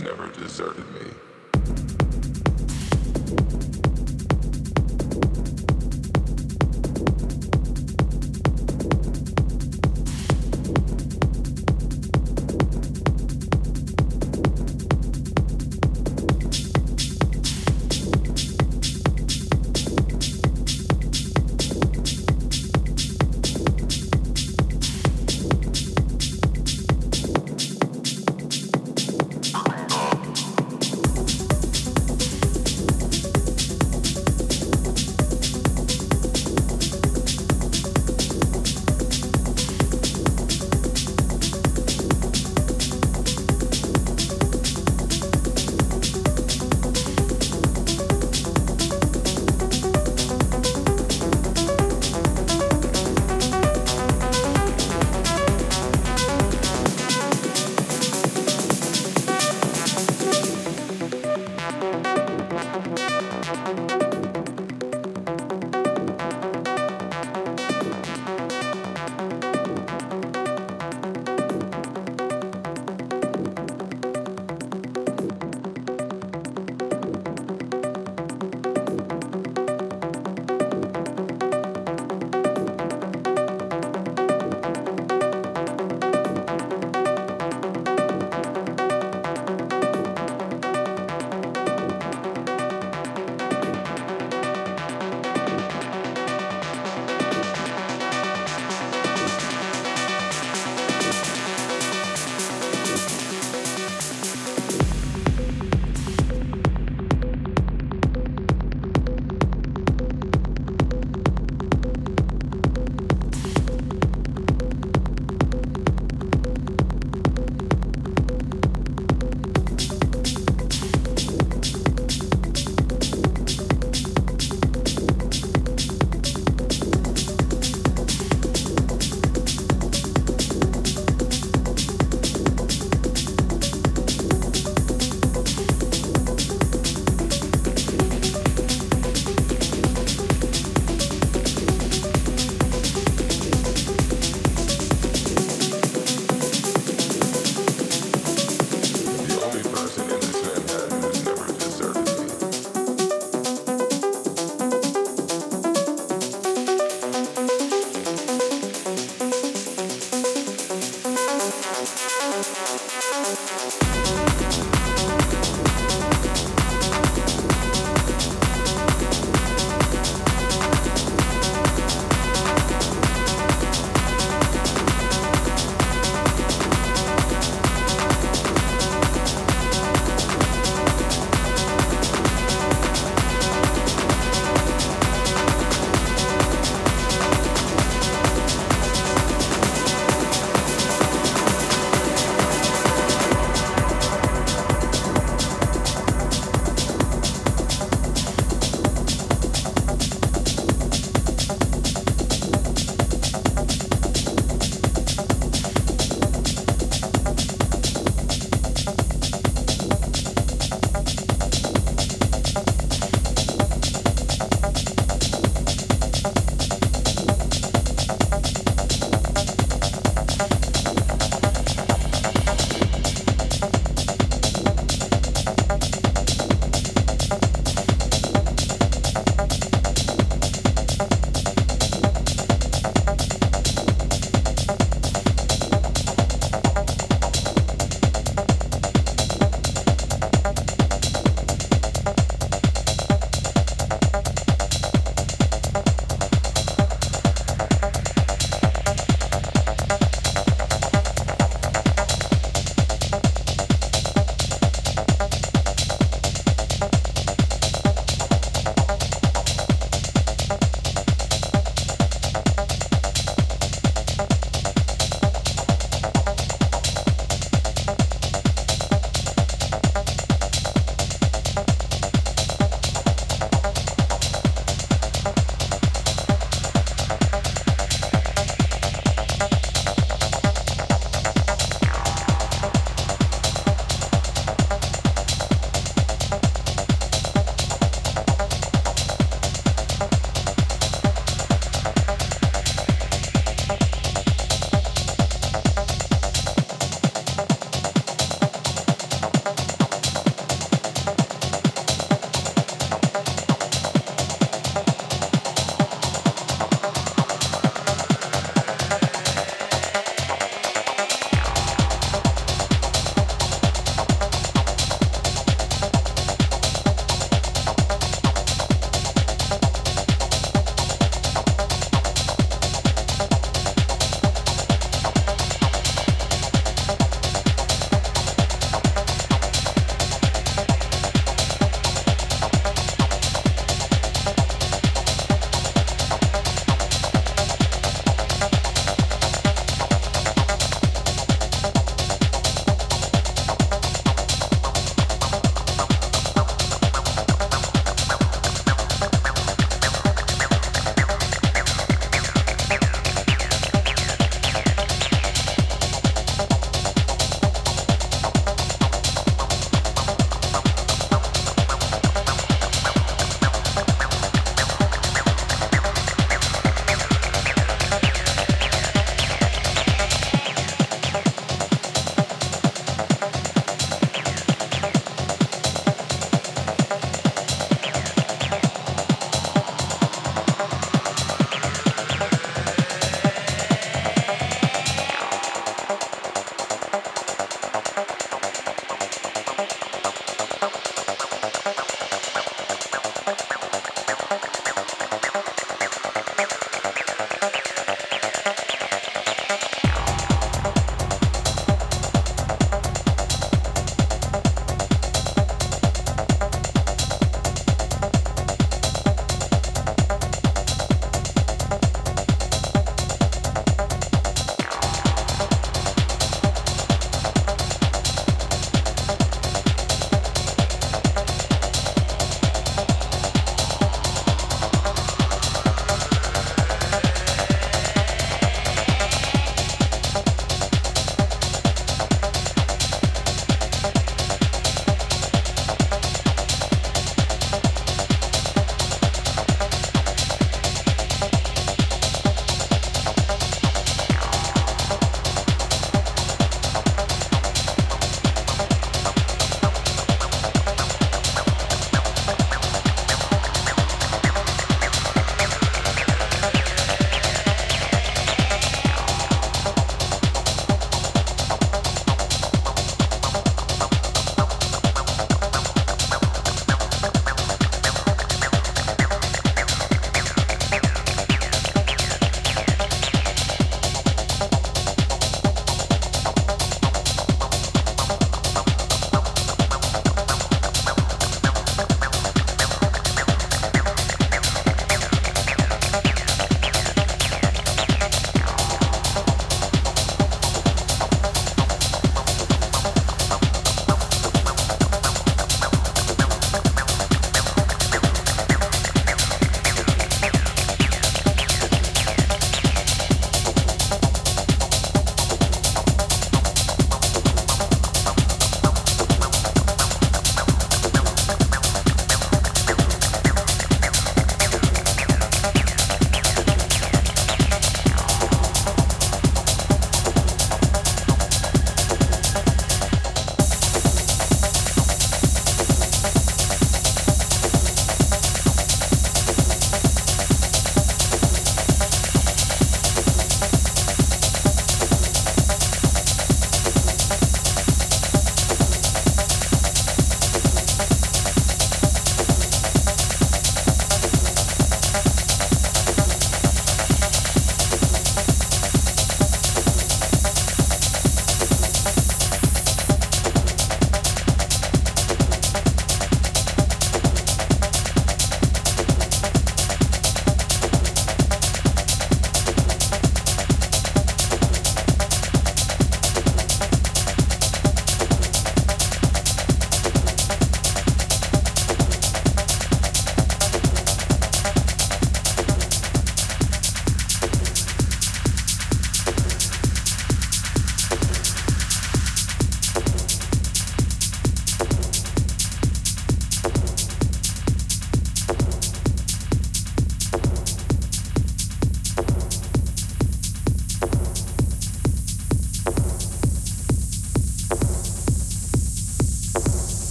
never deserted me.